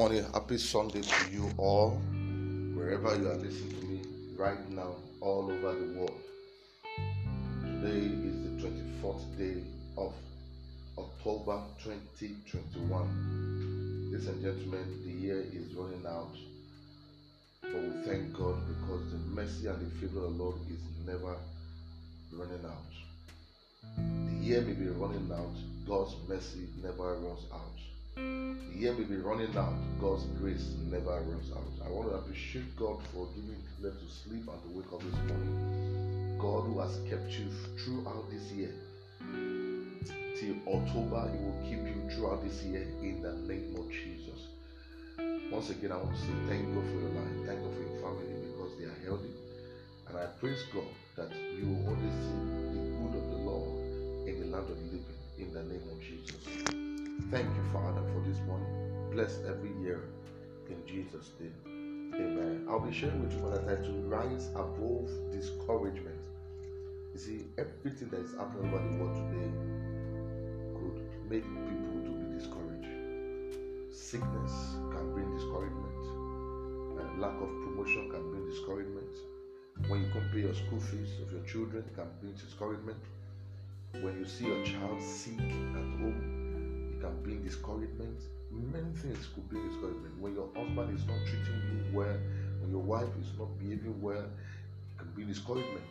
morning. Happy Sunday to you all, wherever you are listening to me right now, all over the world. Today is the 24th day of October 2021. Ladies and gentlemen, the year is running out, but we thank God because the mercy and the favor of the Lord is never running out. The year may be running out, God's mercy never runs out. The year may be running out, God's grace never runs out. I want to appreciate God for giving them to sleep and to wake up this morning. God who has kept you throughout this year. Till October, He will keep you throughout this year in the name of Jesus. Once again, I want to say thank God for your life, thank God for your family because they are healthy. And I praise God that you will only see the good of the Lord in the land of the living in the name of Jesus. Thank you, Father, for this morning. Bless every year in Jesus' name. Amen. I'll be sharing with you what I to Rise Above Discouragement. You see, everything that is happening over the world today could make people to be discouraged. Sickness can bring discouragement. Uh, lack of promotion can bring discouragement. When you compare your school fees of your children, can bring discouragement. When you see your child sick at home, can bring discouragement. Many things could bring discouragement. When your husband is not treating you well, when your wife is not behaving well, it can bring discouragement.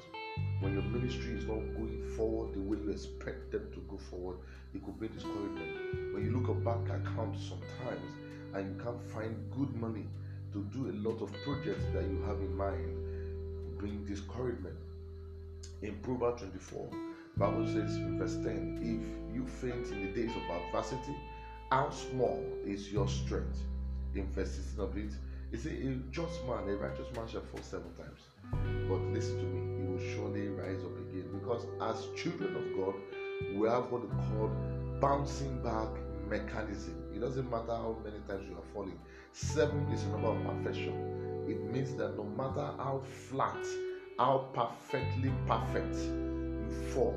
When your ministry is not going forward the way you expect them to go forward, it could bring discouragement. When you look at bank accounts sometimes and you can't find good money to do a lot of projects that you have in mind, bring discouragement. In Proverbs 24, Bible says in verse 10, if you faint in the days of adversity, how small is your strength? In verse 16 of it, it says, a just man, a righteous man shall fall seven times. But listen to me, he will surely rise up again. Because as children of God, we have what we call bouncing back mechanism. It doesn't matter how many times you are falling. Seven is a number of perfection. It means that no matter how flat, how perfectly perfect you fall,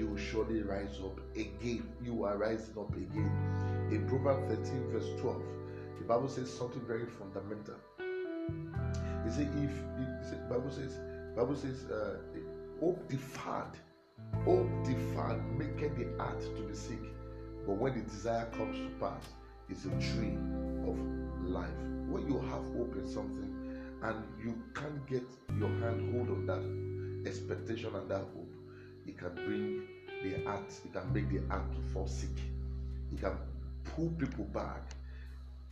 you will surely rise up again. You are rising up again. In Proverbs 13, verse 12, the Bible says something very fundamental. It says, if it, Bible says, Bible says, uh, hope deferred, hope deferred maketh the heart to be sick, but when the desire comes to pass, it's a tree of life. When you have hope in something and you can't get your hand hold on that expectation and that hope, it can bring the heart, it can make the heart to fall sick. It can pull people back.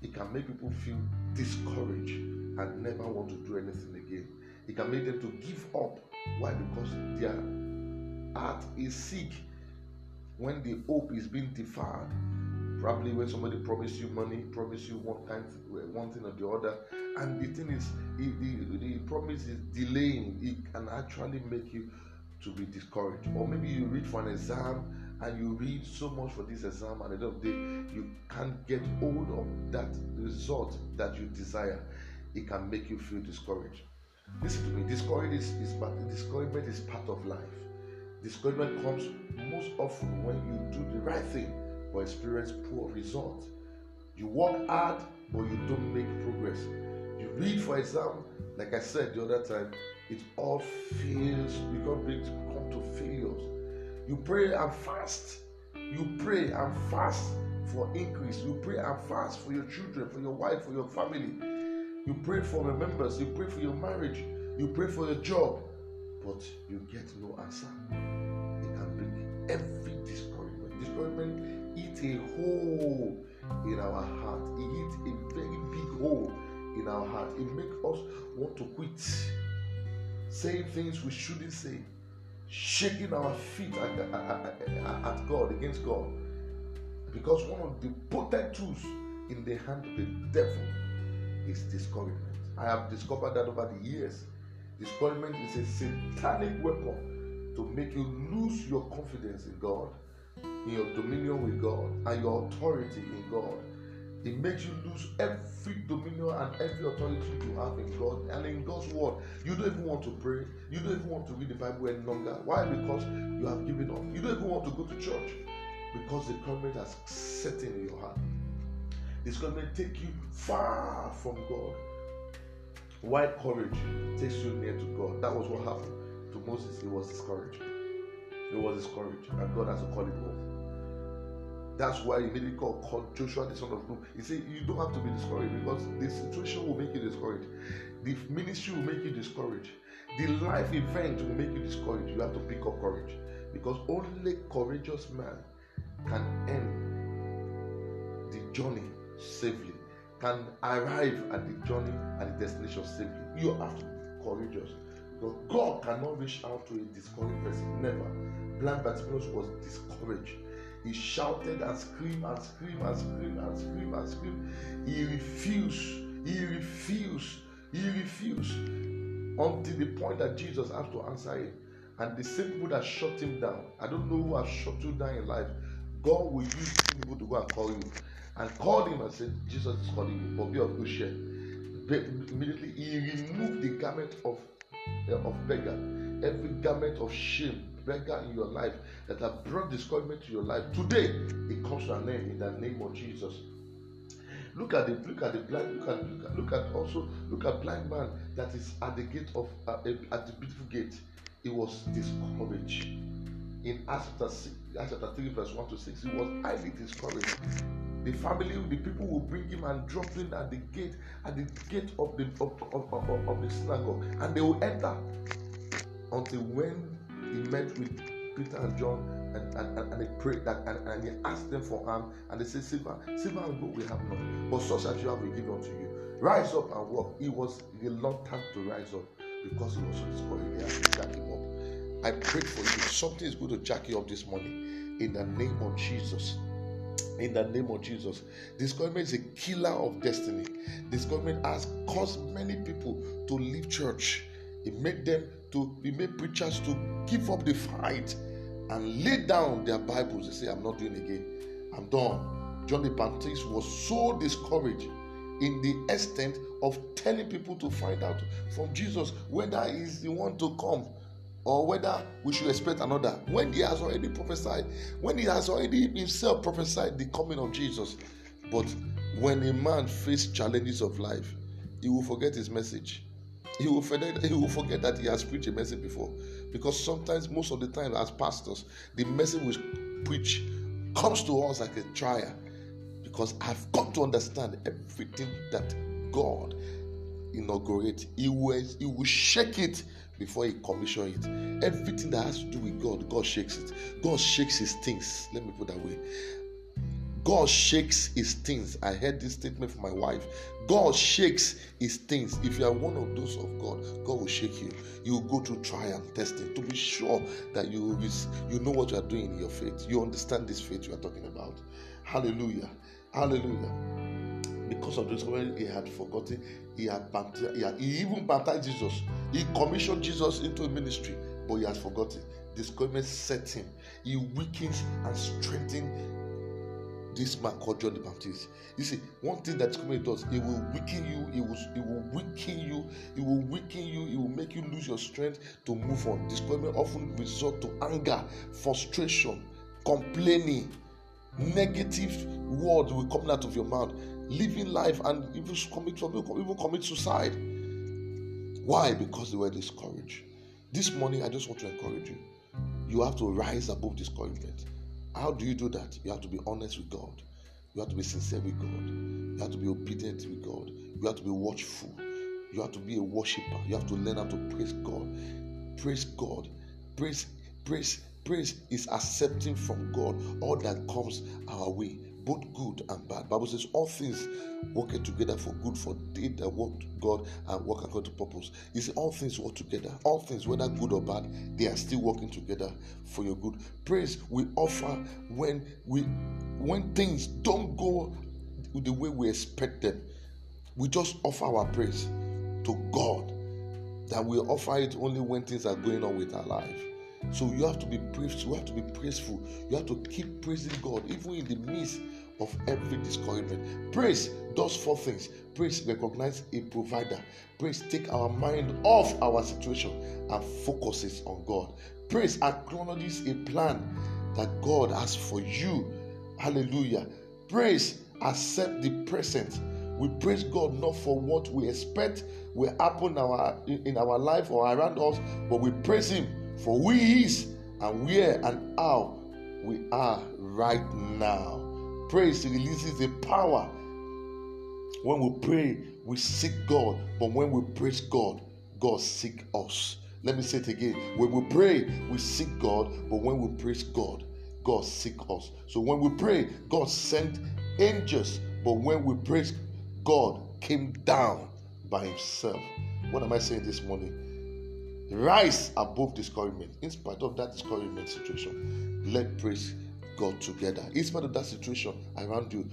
It can make people feel discouraged and never want to do anything again. It can make them to give up. Why? Because their heart is sick. When the hope is being deferred, probably when somebody promise you money, promise you one kind, one thing or the other, and the thing is, the, the, the promise is delaying. It can actually make you to be discouraged. Or maybe you read for an exam and you read so much for this exam, and at the end of the day, you can't get hold of that result that you desire. It can make you feel discouraged. Listen to me. Discouragement is, is discouragement is part of life. Discouragement comes most often when you do the right thing but experience poor results. You work hard but you don't make progress. You read for exam, like I said the other time, it all fails. You can't bring to come to failures. You pray and fast. You pray and fast for increase. You pray and fast for your children, for your wife, for your family. You pray for your members. You pray for your marriage. You pray for your job, but you get no answer. It can bring every discouragement. Discouragement eats a hole in our heart. It eats a very big hole in our heart. It makes us want to quit, saying things we shouldn't say, shaking our feet at, at, at God against God. Because one of the potent tools in the hand of the devil is discouragement. I have discovered that over the years. Discouragement is a satanic weapon to make you lose your confidence in God, in your dominion with God, and your authority in God. It makes you lose every dominion and every authority you have in God and in God's word. You don't even want to pray. You don't even want to read the Bible any longer. Why? Because you have given up. You don't even want to go to church because the covenant has set in your heart. Discouragement take you far from God. Why courage takes you near to God. That was what happened to Moses. He was discouraged. He was discouraged, and God has to call it off. That's why he immediately called, called Joshua the son of Nun. He said, You don't have to be discouraged because the situation will make you discouraged. The ministry will make you discouraged. The life event will make you discouraged. You have to pick up courage because only courageous man can end the journey safely, can arrive at the journey and the destination safely. You have to be courageous. Because God cannot reach out to a discouraged person. Never. Blind Bartimaeus was discouraged. He shouted and screamed and screamed and screamed and screamed and screamed. He refused. He refused. He refused. Until the point that Jesus had to answer him. And the same people that shut him down, I don't know who has shut you down in life. God will use people to go and call you and called him and said, Jesus is calling you, but be of good share. Immediately, he removed the garment of, uh, of beggar, every garment of shame, beggar in your life that have brought discouragement to your life. Today, it comes to an end in the name of Jesus. Look at the look at the blind look at look at, look at also look at blind man that is at the gate of uh, at the beautiful gate. He was discouraged. In Acts chapter, 6, Acts chapter 3, verse 1 to 6, he was highly discouraged. The family, the people will bring him and drop him at the gate, at the gate of the of, of, of, of the synagogue, and they will enter until when he met with Peter and John and, and, and, and he prayed that and, and he asked them for harm and they said, Silver, silver and gold we have not, but such as you have we give unto you. Rise up and walk. It was a long time to rise up because he was so discouraged. They had to jack him up. I pray for you. Something is going to jack you up this morning in the name of Jesus in the name of Jesus. Discouragement is a killer of destiny. Discouragement has caused many people to leave church. It made them to be made preachers to give up the fight and lay down their Bibles. They say, I'm not doing again. I'm done. John the Baptist was so discouraged in the extent of telling people to find out from Jesus whether he's the one to come or whether we should expect another when he has already prophesied, when he has already himself prophesied the coming of Jesus. But when a man faces challenges of life, he will forget his message. He will forget, he will forget that he has preached a message before. Because sometimes, most of the time, as pastors, the message we preach comes to us like a trial. Because I've got to understand everything that God inaugurates. He will, he will shake it before he commission it. Everything that has to do with God, God shakes it. God shakes his things. Let me put that way. God shakes his things. I heard this statement from my wife. God shakes his things. If you are one of those of God, God will shake you. You will go through trial and testing to be sure that you you know what you are doing in your faith. You understand this faith you are talking about. Hallelujah. Hallelujah because of this when he had forgotten he had baptized he, had, he even baptized jesus he commissioned jesus into a ministry but he had forgotten This discouragement set him he weakens and strengthens this man called John the Baptist. You see, one thing that discouragement does, it will weaken you, it will, it will weaken you, it will weaken you, it will make you lose your strength to move on. Discouragement often resort to anger, frustration, complaining, negative words will come out of your mouth living life and even commit even commit suicide. Why? Because they were discouraged. This morning, I just want to encourage you. You have to rise above discouragement. How do you do that? You have to be honest with God. You have to be sincere with God. You have to be obedient with God. You have to be watchful. You have to be a worshiper. You have to learn how to praise God. Praise God. Praise, praise, praise is accepting from God all that comes our way both good and bad. Bible says all things work together for good for they that work God and work according to purpose. You see, all things work together. All things, whether good or bad, they are still working together for your good. Praise we offer when we when things don't go the way we expect them. We just offer our praise to God. That we offer it only when things are going on with our life. So you have to be praised, you have to be praiseful. You have to keep praising God, even in the midst of every discouragement. Praise does four things. Praise recognize a provider. Praise take our mind off our situation and focuses on God. Praise acknowledges a plan that God has for you. Hallelujah. Praise accept the present. We praise God not for what we expect will happen our, in our life or around us, but we praise Him for who He is and where and how we are right now. Praise releases the power. When we pray, we seek God, but when we praise God, God seek us. Let me say it again. When we pray, we seek God, but when we praise God, God seek us. So when we pray, God sent angels, but when we praise God came down by himself. What am I saying this morning? Rise above discouragement. In spite of that discouragement situation, let praise God together. In spite of that situation around you,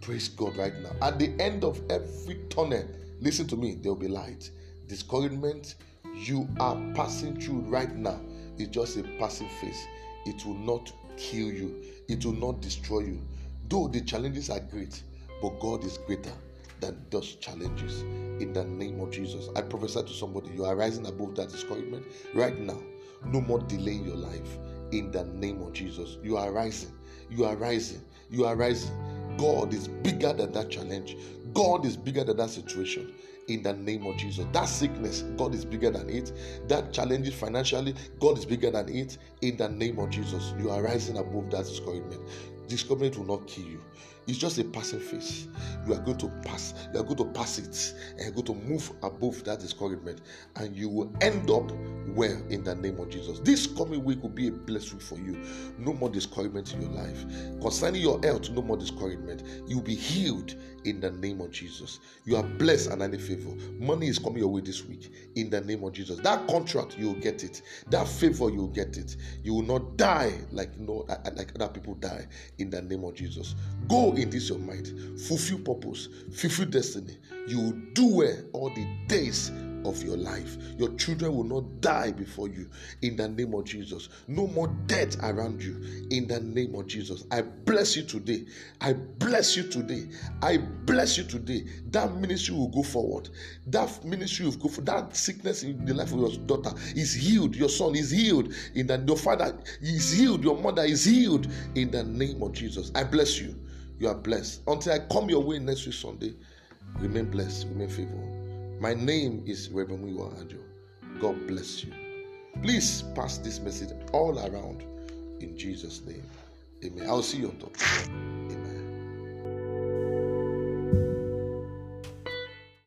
praise God right now. At the end of every tunnel, listen to me, there will be light. Discouragement you are passing through right now is just a passing phase. It will not kill you, it will not destroy you. Though the challenges are great, but God is greater than those challenges. In the name of Jesus, I prophesy to somebody you are rising above that discouragement right now. No more delay in your life. In the name of Jesus, you are rising. You are rising. You are rising. God is bigger than that challenge. God is bigger than that situation in the name of Jesus. That sickness, God is bigger than it. That challenges financially, God is bigger than it in the name of Jesus. You are rising above that discouragement. Discouragement will not kill you. It's just a passing phase. You are going to pass. You are going to pass it, and you're going to move above that discouragement, and you will end up well in the name of Jesus. This coming week will be a blessing for you. No more discouragement in your life. Concerning your health, no more discouragement. You'll be healed in the name of Jesus. You are blessed and highly favor. Money is coming your way this week in the name of Jesus. That contract, you'll get it. That favor, you'll get it. You will not die like you know, uh, uh, like other people die in the name of Jesus. Go in this your mind, fulfill purpose, fulfill destiny. You will do well all the days of your life. Your children will not die before you in the name of Jesus. No more death around you in the name of Jesus. I bless you today. I bless you today. I bless you today. That ministry will go forward. That ministry will go for that sickness in the life of your daughter is healed. Your son is healed in the your father is healed. Your mother is healed in the name of Jesus. I bless you. You are blessed. Until I come your way next week Sunday, remain blessed, remain favored. My name is Reverend Wiwa Ajo. God bless you. Please pass this message all around in Jesus' name. Amen. I'll see you on top.